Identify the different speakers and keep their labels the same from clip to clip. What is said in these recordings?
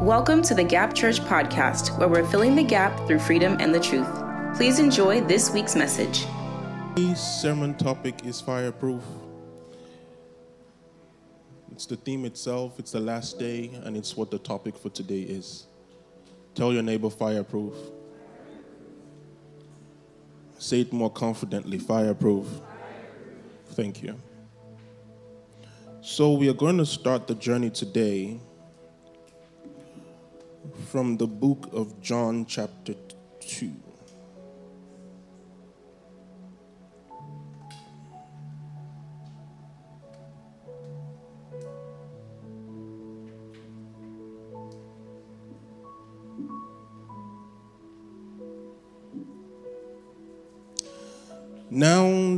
Speaker 1: Welcome to the Gap Church podcast, where we're filling the gap through freedom and the truth. Please enjoy this week's message.
Speaker 2: Today's sermon topic is fireproof. It's the theme itself, it's the last day, and it's what the topic for today is. Tell your neighbor fireproof. Say it more confidently fireproof. Thank you. So, we are going to start the journey today from the book of John, chapter 2. Now,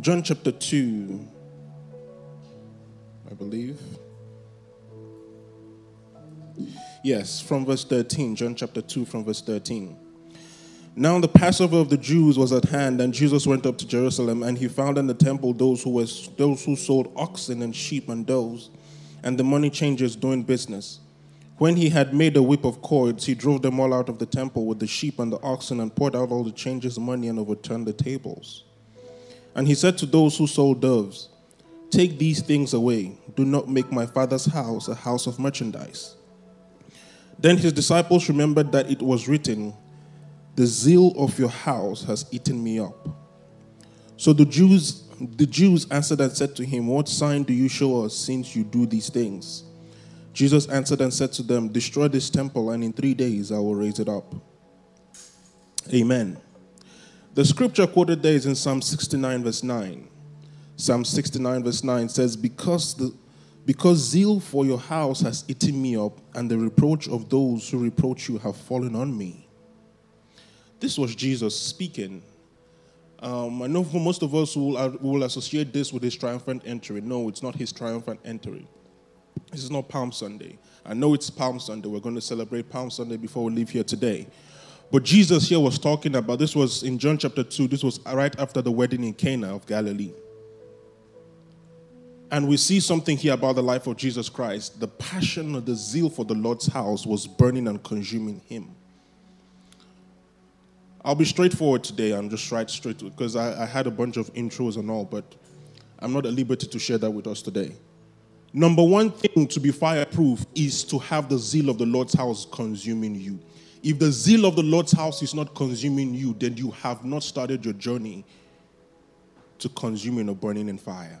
Speaker 2: John chapter 2, I believe. Yes, from verse 13, John chapter 2, from verse 13. Now the Passover of the Jews was at hand, and Jesus went up to Jerusalem, and he found in the temple those who, was, those who sold oxen and sheep and doves, and the money changers doing business. When he had made a whip of cords, he drove them all out of the temple with the sheep and the oxen, and poured out all the changers' money and overturned the tables. And he said to those who sold doves, Take these things away. Do not make my father's house a house of merchandise. Then his disciples remembered that it was written, The zeal of your house has eaten me up. So the Jews, the Jews answered and said to him, What sign do you show us since you do these things? Jesus answered and said to them, Destroy this temple, and in three days I will raise it up. Amen. The scripture quoted there is in Psalm 69, verse 9. Psalm 69, verse 9 says, Because, the, because zeal for your house has eaten me up, and the reproach of those who reproach you have fallen on me. This was Jesus speaking. Um, I know for most of us will, will associate this with his triumphant entry. No, it's not his triumphant entry. This is not Palm Sunday. I know it's Palm Sunday. We're going to celebrate Palm Sunday before we leave here today. But Jesus here was talking about this was in John chapter 2, this was right after the wedding in Cana of Galilee. And we see something here about the life of Jesus Christ. The passion or the zeal for the Lord's house was burning and consuming him. I'll be straightforward today and just right straight because I, I had a bunch of intros and all, but I'm not at liberty to share that with us today. Number one thing to be fireproof is to have the zeal of the Lord's house consuming you. If the zeal of the Lord's house is not consuming you, then you have not started your journey to consuming or burning in fire.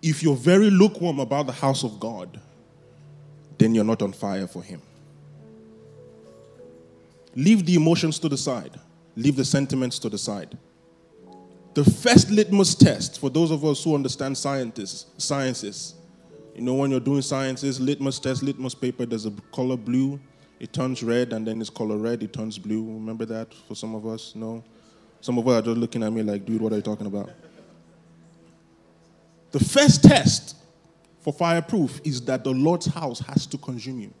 Speaker 2: If you're very lukewarm about the house of God, then you're not on fire for Him. Leave the emotions to the side, leave the sentiments to the side. The first litmus test for those of us who understand scientists, sciences, you know, when you're doing sciences, litmus test, litmus paper, there's a color blue, it turns red, and then it's color red, it turns blue. Remember that for some of us? No? Some of us are just looking at me like, dude, what are you talking about? The first test for fireproof is that the Lord's house has to consume you.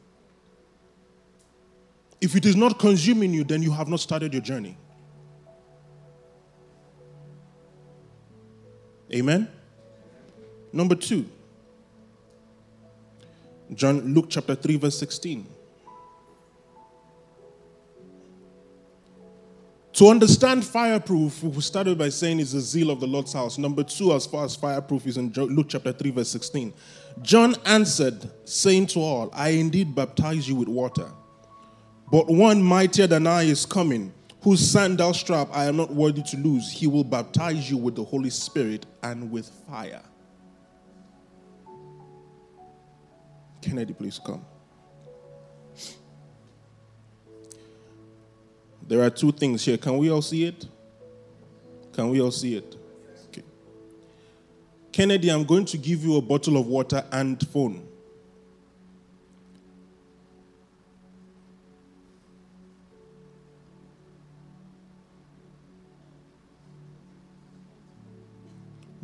Speaker 2: If it is not consuming you, then you have not started your journey. Amen? Number two, John Luke chapter 3 verse 16. To understand fireproof, we started by saying it's the zeal of the Lord's house. Number two, as far as fireproof, is in Luke chapter 3, verse 16. John answered, saying to all, I indeed baptize you with water, but one mightier than I is coming, whose sandal strap I am not worthy to lose. He will baptize you with the Holy Spirit and with fire. Kennedy, please come. There are two things here. Can we all see it? Can we all see it? Okay. Kennedy, I'm going to give you a bottle of water and phone.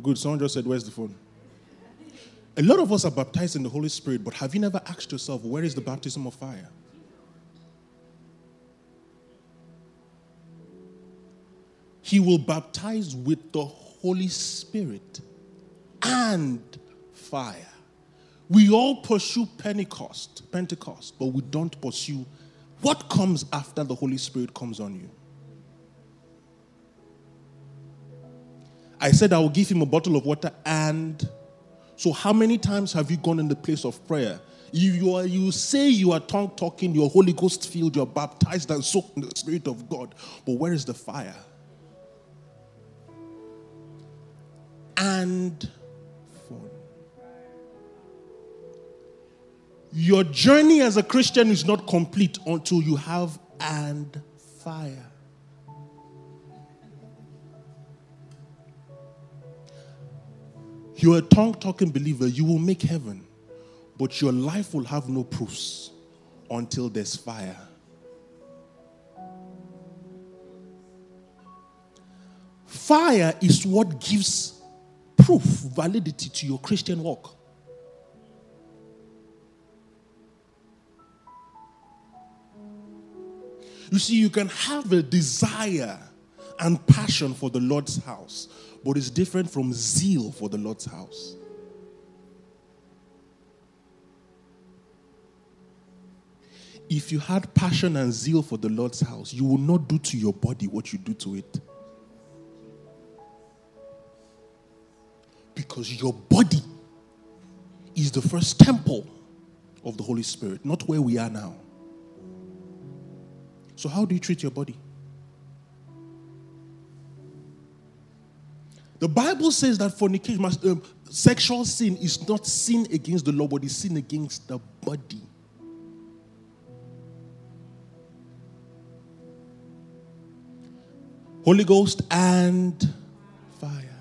Speaker 2: Good. Someone just said, Where's the phone? A lot of us are baptized in the Holy Spirit, but have you never asked yourself, Where is the baptism of fire? He will baptize with the Holy Spirit and fire. We all pursue Pentecost, Pentecost, but we don't pursue what comes after the Holy Spirit comes on you. I said I will give him a bottle of water and so how many times have you gone in the place of prayer? You, you, are, you say you are tongue talking, you're Holy Ghost filled, you're baptized and soaked in the Spirit of God, but where is the fire? And phone. Your journey as a Christian is not complete until you have and fire. You're a tongue talking believer, you will make heaven, but your life will have no proofs until there's fire. Fire is what gives proof, validity to your Christian walk. You see, you can have a desire and passion for the Lord's house, but it's different from zeal for the Lord's house. If you had passion and zeal for the Lord's house, you will not do to your body what you do to it. Because your body is the first temple of the Holy Spirit, not where we are now. So, how do you treat your body? The Bible says that fornication, um, sexual sin is not sin against the law, but it's sin against the body. Holy Ghost and fire.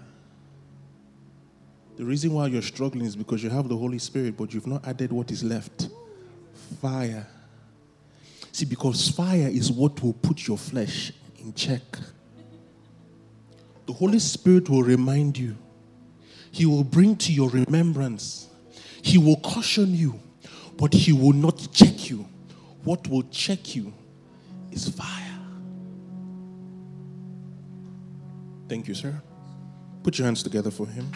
Speaker 2: The reason why you're struggling is because you have the Holy Spirit, but you've not added what is left fire. See, because fire is what will put your flesh in check. The Holy Spirit will remind you, He will bring to your remembrance, He will caution you, but He will not check you. What will check you is fire. Thank you, sir. Put your hands together for Him.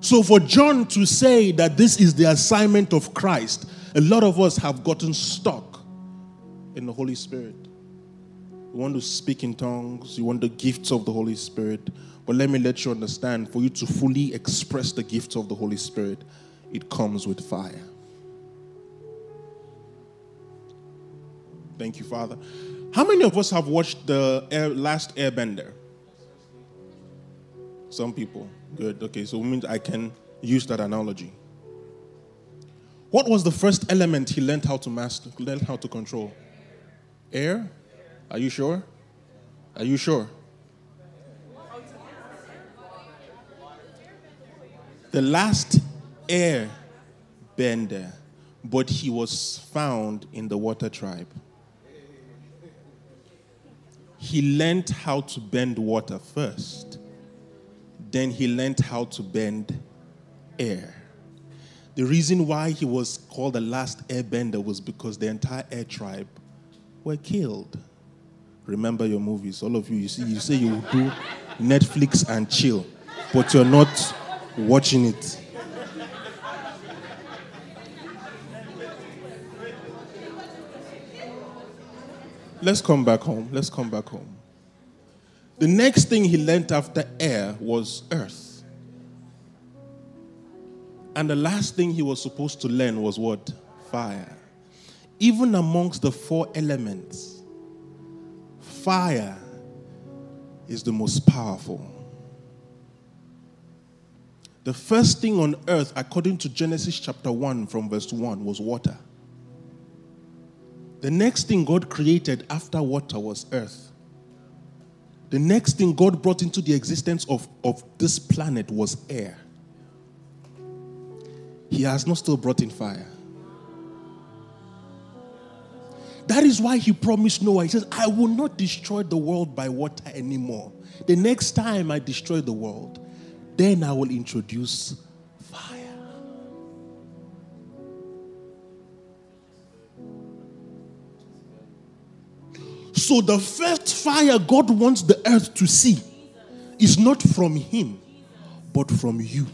Speaker 2: So, for John to say that this is the assignment of Christ, a lot of us have gotten stuck in the Holy Spirit. You want to speak in tongues, you want the gifts of the Holy Spirit. But let me let you understand for you to fully express the gifts of the Holy Spirit, it comes with fire. Thank you, Father. How many of us have watched the air, last Airbender? Some people. Good. Okay, so it means I can use that analogy. What was the first element he learned how to master, learned how to control? Air? Are you sure? Are you sure? The last air bender, but he was found in the water tribe. He learned how to bend water first. Then he learned how to bend air. The reason why he was called the last airbender was because the entire air tribe were killed. Remember your movies. All of you, you see, you say you do Netflix and chill, but you're not watching it. Let's come back home. Let's come back home. The next thing he learned after air was earth. And the last thing he was supposed to learn was what? Fire even amongst the four elements, fire is the most powerful. The first thing on earth, according to Genesis chapter 1 from verse 1, was water. The next thing God created after water was earth. The next thing God brought into the existence of, of this planet was air. He has not still brought in fire. That is why he promised Noah. He says, I will not destroy the world by water anymore. The next time I destroy the world, then I will introduce fire. So the first fire God wants the earth to see is not from Him, but from you.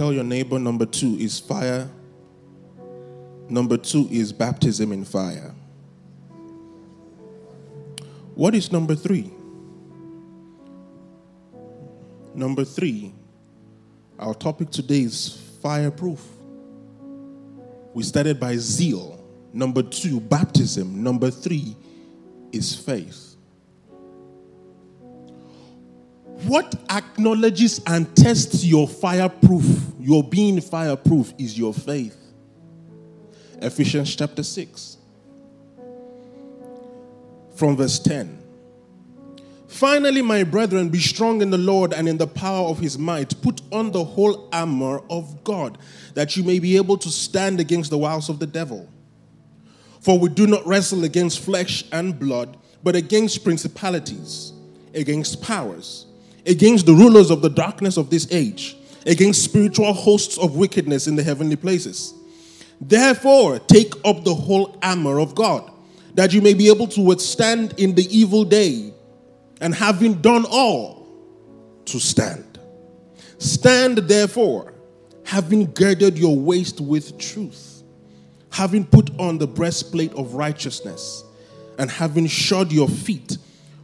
Speaker 2: Tell your neighbor number two is fire. Number two is baptism in fire. What is number three? Number three, our topic today is fireproof. We started by zeal. Number two, baptism. Number three is faith. What acknowledges and tests your fireproof, your being fireproof, is your faith. Ephesians chapter 6, from verse 10. Finally, my brethren, be strong in the Lord and in the power of his might. Put on the whole armor of God, that you may be able to stand against the wiles of the devil. For we do not wrestle against flesh and blood, but against principalities, against powers, against the rulers of the darkness of this age, against spiritual hosts of wickedness in the heavenly places. Therefore, take up the whole armor of God, that you may be able to withstand in the evil day and having done all to stand. Stand therefore, having girded your waist with truth, having put on the breastplate of righteousness, and having shod your feet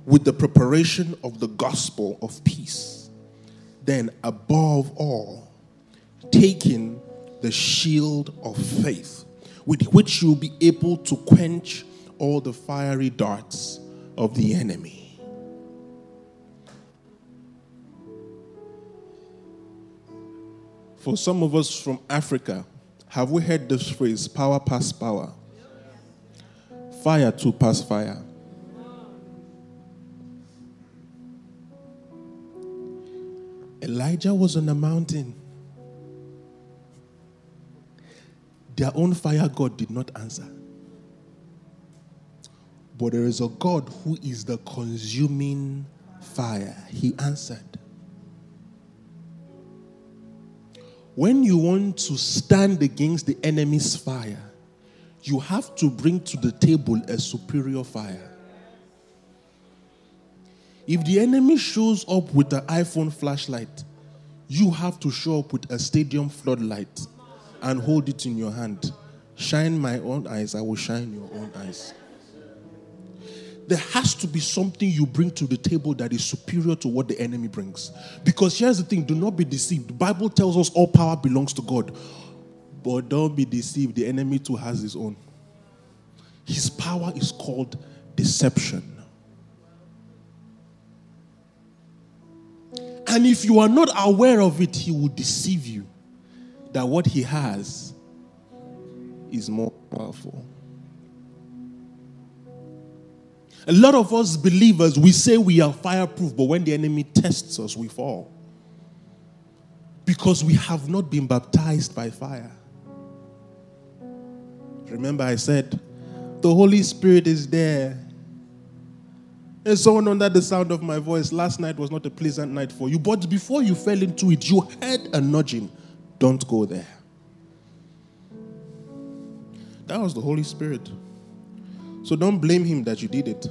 Speaker 2: with the preparation of the gospel of peace. Then, above all, taking the shield of faith, with which you'll be able to quench all the fiery darts of the enemy. For some of us from Africa, have we heard this phrase, power past power? Fire to pass fire. Elijah was on a mountain. Their own fire God did not answer. But there is a God who is the consuming fire. He answered. When you want to stand against the enemy's fire, you have to bring to the table a superior fire. If the enemy shows up with an iPhone flashlight, you have to show up with a stadium floodlight and hold it in your hand. Shine my own eyes, I will shine your own eyes there has to be something you bring to the table that is superior to what the enemy brings. Because here's the thing do not be deceived. The Bible tells us all power belongs to God. But don't be deceived. The enemy too has his own. His power is called deception. And if you are not aware of it, he will deceive you that what he has is more powerful. A lot of us believers, we say we are fireproof, but when the enemy tests us, we fall. Because we have not been baptized by fire. Remember, I said, the Holy Spirit is there. There's someone under the sound of my voice. Last night was not a pleasant night for you, but before you fell into it, you heard a nudging. Don't go there. That was the Holy Spirit. So don't blame him that you did it.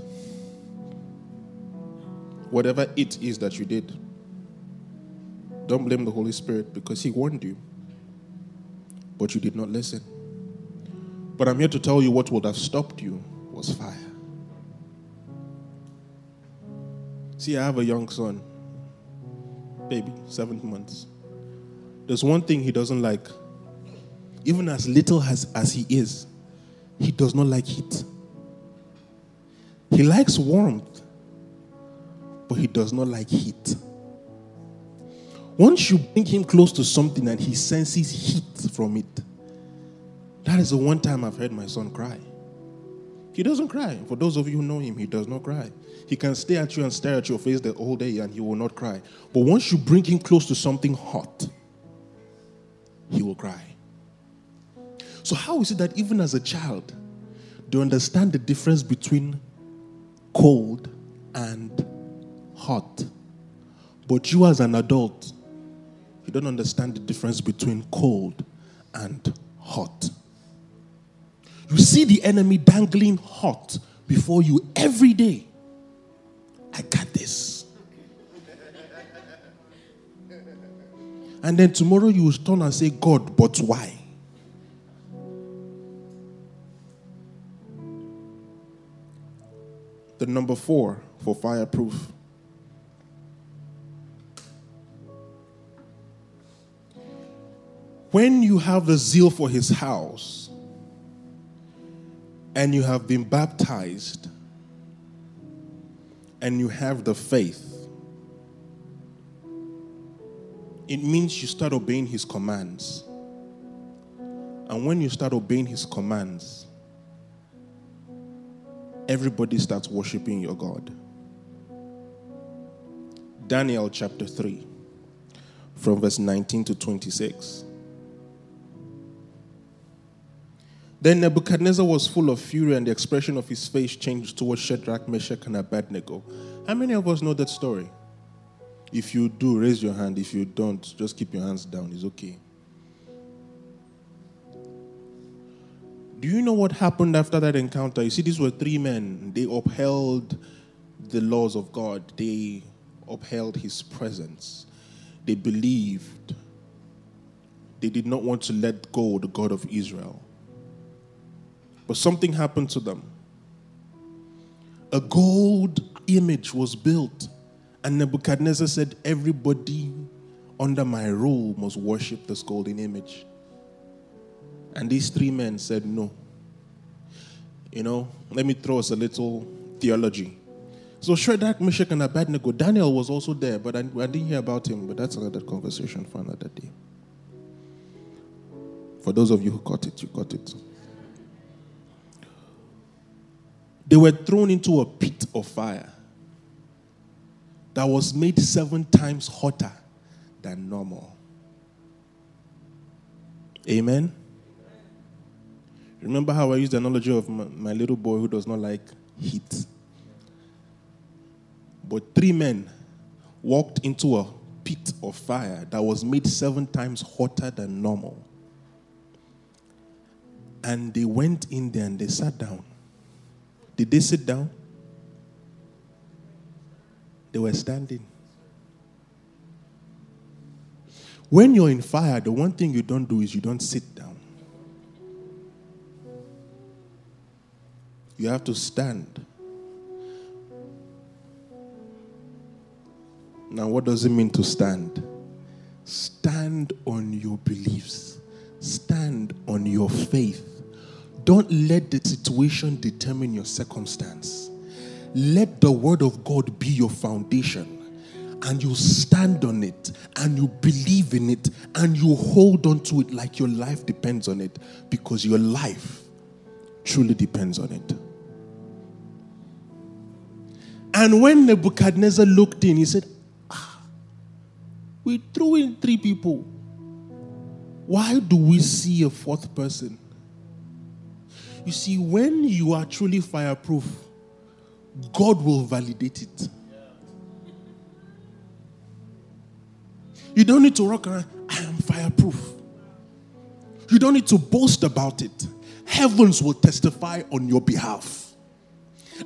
Speaker 2: Whatever it is that you did, don't blame the Holy Spirit because he warned you, but you did not listen. But I'm here to tell you what would have stopped you was fire. See, I have a young son, baby, seven months. There's one thing he doesn't like. Even as little as, as he is, he does not like heat. He likes warmth, but he does not like heat. Once you bring him close to something and he senses heat from it, that is the one time I've heard my son cry. He doesn't cry. For those of you who know him, he does not cry. He can stare at you and stare at your face the whole day and he will not cry. But once you bring him close to something hot, he will cry. So, how is it that even as a child, you understand the difference between cold and hot. But you, as an adult, You don't understand the difference between cold and hot. You see the enemy dangling hot before you every day. I got this. And then tomorrow you will turn and say, God, but why? The number four for fireproof. When you have the zeal for his house and you have been baptized and you have the faith, it means you start obeying his commands. And when you start obeying his commands, everybody starts worshiping your God. Daniel chapter 3, from verse 19 to 26. Then Nebuchadnezzar was full of fury, and the expression of his face changed towards Shadrach, Meshach, and Abednego. How many of us know that story? If you do, raise your hand. If you don't, just keep your hands down. It's okay. Do you know what happened after that encounter? You see, these were three men. They upheld the laws of God, they upheld his presence. They believed. They did not want to let go the God of Israel. But something happened to them. A gold image was built, and Nebuchadnezzar said, Everybody under my rule must worship this golden image. And these three men said, No. You know, let me throw us a little theology. So Shadrach, Meshach, and Abednego, Daniel was also there, but I, I didn't hear about him, but that's another conversation for another day. For those of you who caught it, you caught it. They were thrown into a pit of fire that was made seven times hotter than normal. Amen. Remember how I used the analogy of my, my, little boy who does not like heat? But three men walked into a pit of fire that was made seven times hotter than normal. And they went in there and they sat down. Did they sit down? They were standing. When you're in fire, the one thing you don't do is you don't sit down. You have to stand. Now, what does it mean to stand? Stand on your beliefs, stand on your faith. Don't let the situation determine your circumstance. Let the word of God be your foundation. And you stand on it and you believe in it and you hold on to it like your life depends on it because your life truly depends on it. And when Nebuchadnezzar looked in, he said, ah, We threw in three people. Why do we see a fourth person? You see, when you are truly fireproof, God will validate it. You don't need to rock around, I am fireproof. You don't need to boast about it. Heavens will testify on your behalf.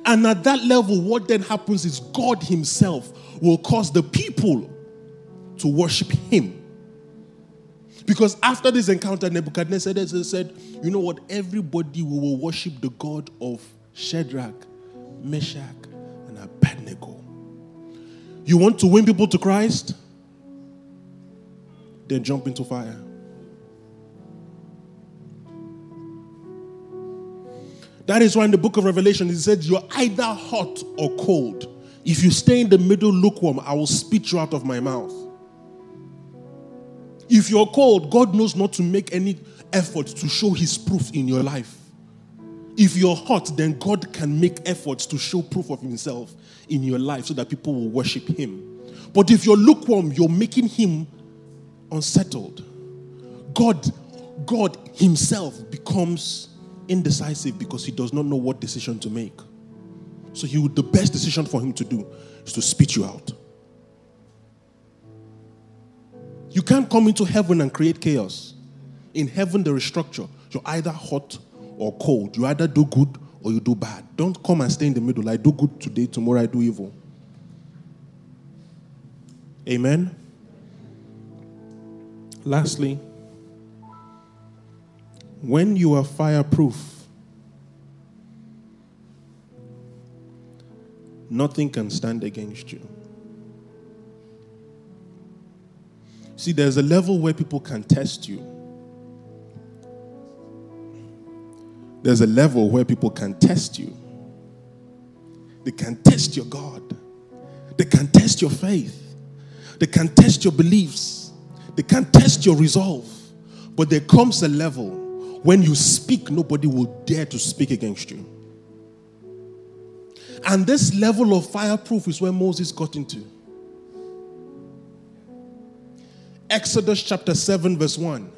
Speaker 2: And at that level, what then happens is God Himself will cause the people to worship Him. Because after this encounter, Nebuchadnezzar said, You know what? Everybody will worship the God of Shadrach, Meshach, and Abednego. You want to win people to Christ? Then jump into fire. That is why in the book of Revelation it says, You're either hot or cold. If you stay in the middle lukewarm, I will spit you out of my mouth. If you're cold, God knows not to make any effort to show his proof in your life. If you're hot, then God can make efforts to show proof of himself in your life so that people will worship him. But if you're lukewarm, you're making him unsettled. God, God himself becomes indecisive because he does not know what decision to make. So he would, the best decision for him to do is to spit you out. You can't come into heaven and create chaos. In heaven, there is structure. You're either hot or cold. You either do good or you do bad. Don't come and stay in the middle. I do good today, tomorrow I do evil. Amen. Lastly, when you are fireproof, nothing can stand against you. See, there's a level where people can test you. There's a level where people can test you. They can test your God. They can test your faith. They can test your beliefs. They can test your resolve. But there comes a level when you speak, nobody will dare to speak against you. And this level of fireproof is where Moses got into. Exodus chapter 7, verse 1.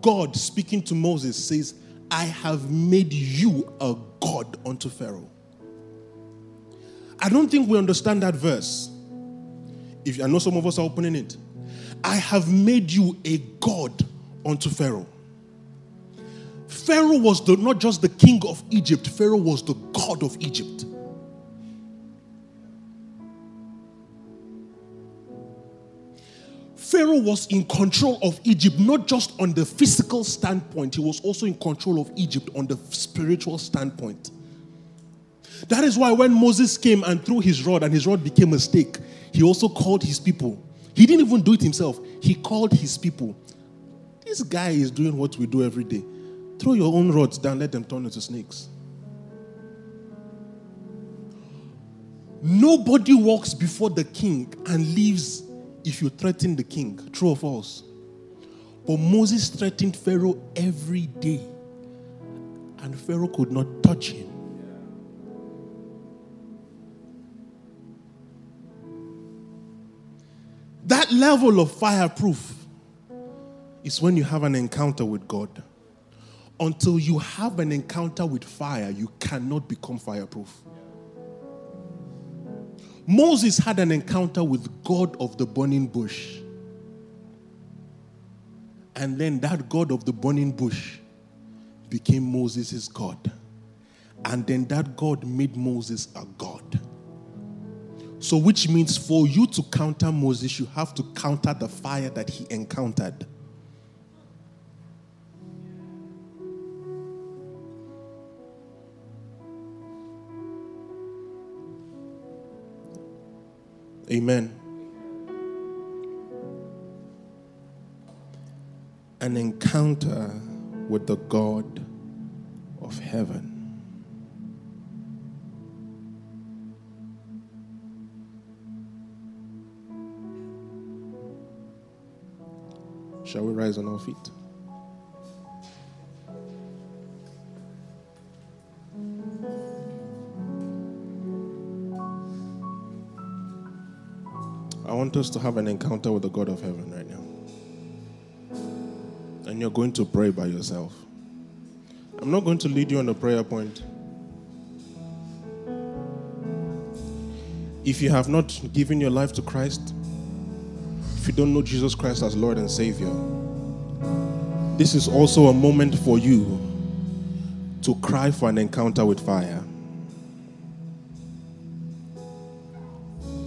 Speaker 2: God speaking to Moses says, I have made you a God unto Pharaoh. I don't think we understand that verse. If I know some of us are opening it. I have made you a God unto Pharaoh. Pharaoh was the, not just the king of Egypt, Pharaoh was the God of Egypt. Pharaoh was in control of Egypt, not just on the physical standpoint, he was also in control of Egypt on the spiritual standpoint. That is why when Moses came and threw his rod and his rod became a stake, he also called his people. He didn't even do it himself, he called his people. This guy is doing what we do every day. Throw your own rods down, let them turn into snakes. Nobody walks before the king and leaves if you threaten the king. True or false? But Moses threatened Pharaoh every day, and Pharaoh could not touch him. That level of fireproof is when you have an encounter with God. Until you have an encounter with fire, you cannot become fireproof. Moses had an encounter with God of the burning bush. And then that God of the burning bush became Moses' God. And then that God made Moses a God. So, which means for you to counter Moses, you have to counter the fire that he encountered. Amen. An encounter with the God of heaven. Shall we rise on our feet? Want us to have an encounter with the God of heaven right now. And you're going to pray by yourself. I'm not going to lead you on a prayer point. If you have not given your life to Christ, if you don't know Jesus Christ as Lord and Savior, this is also a moment for you to cry for an encounter with fire.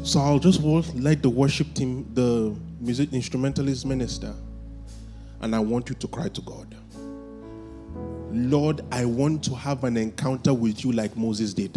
Speaker 2: So I'll just let the worship team, the music instrumentalist minister, and I want you to cry to God. Lord, I want to have an encounter with you like Moses did.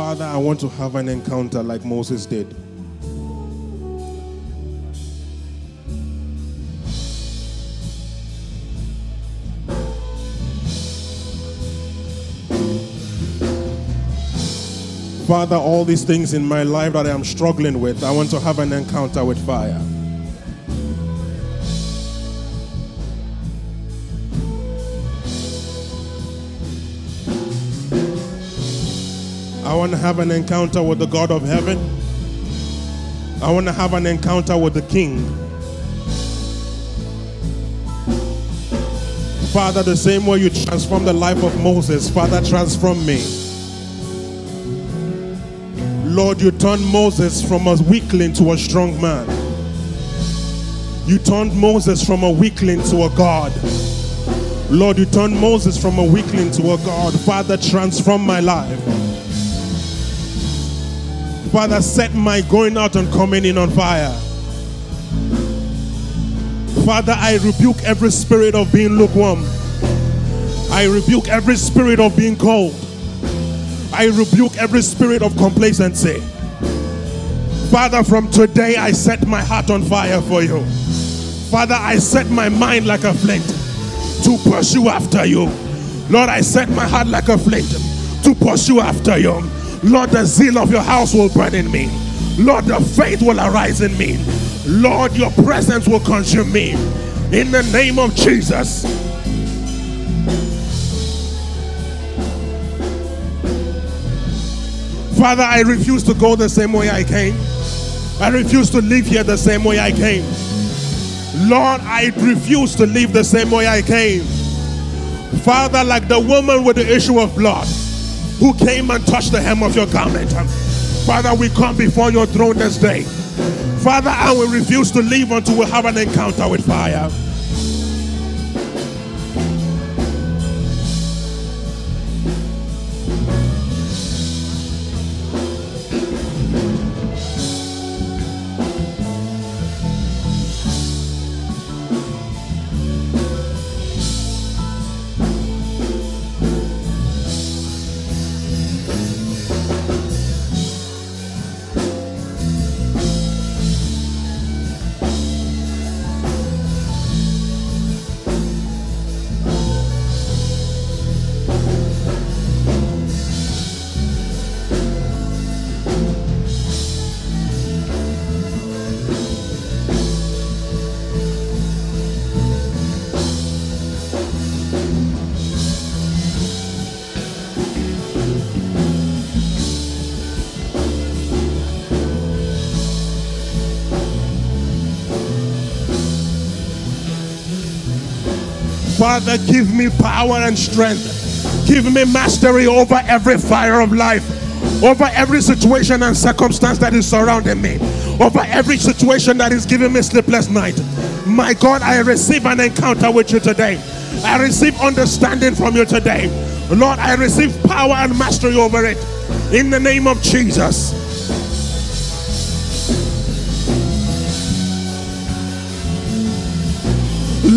Speaker 2: Father, I want to have an encounter like Moses did. Father, all these things in my life that I am struggling with, I want to have an encounter with fire. I want to have an encounter with the God of heaven. I want to have an encounter with the King. Father, the same way you transformed the life of Moses, Father, transform me. Lord, you turned Moses from a weakling to a strong man. You turned Moses from a weakling to a God. Lord, you turned Moses from a weakling to a God. Father, transform my life. Father, set my going out and coming in on fire. Father, I rebuke every spirit of being lukewarm. I rebuke every spirit of being cold. I rebuke every spirit of complacency. Father, from today I set my heart on fire for you. Father, I set my mind like a flint to pursue after you. Lord, I set my heart like a flint to pursue after you. Lord, the zeal of your house will burn in me. Lord, the faith will arise in me. Lord, your presence will consume me. In the name of Jesus. Father, I refuse to go the same way I came. I refuse to live here the same way I came. Lord, I refuse to live the same way I came. Father, like the woman with the issue of blood who came and touched the hem of your garment. Father, we come before your throne this day. Father, I will refuse to leave until we have an encounter with fire. Father, give me power and strength. Give me mastery over every fire of life, over every situation and circumstance that is surrounding me, over every situation that is giving me sleepless night. My God, I receive an encounter with you today. I receive understanding from you today. Lord, I receive power and mastery over it. In the name of Jesus.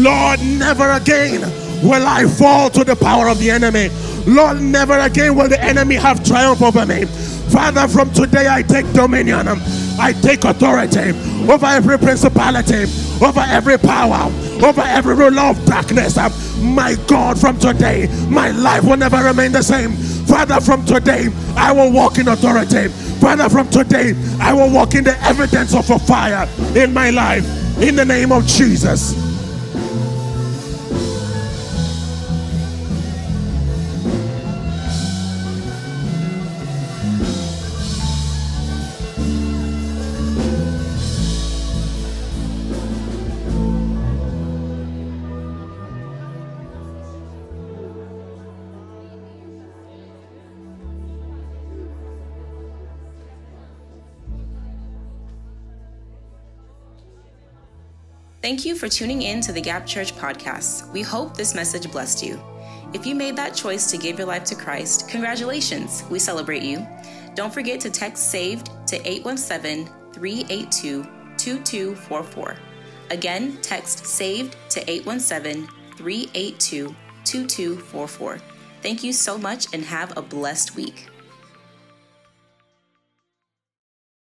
Speaker 2: Lord, never again will I fall to the power of the enemy. Lord, never again will the enemy have triumph over me. Father, from today I take dominion. I take authority over every principality, over every power, over every rule of darkness. My God, from today, my life will never remain the same. Father, from today, I will walk in authority. Father, from today, I will walk in the evidence of a fire in my life. In the name of Jesus.
Speaker 1: Thank you for tuning in to the Gap Church podcast. We hope this message blessed you. If you made that choice to give your life to Christ, congratulations. We celebrate you. Don't forget to text SAVED to 817 382 2244. Again, text SAVED to 817 382 2244. Thank you so much and have a blessed week.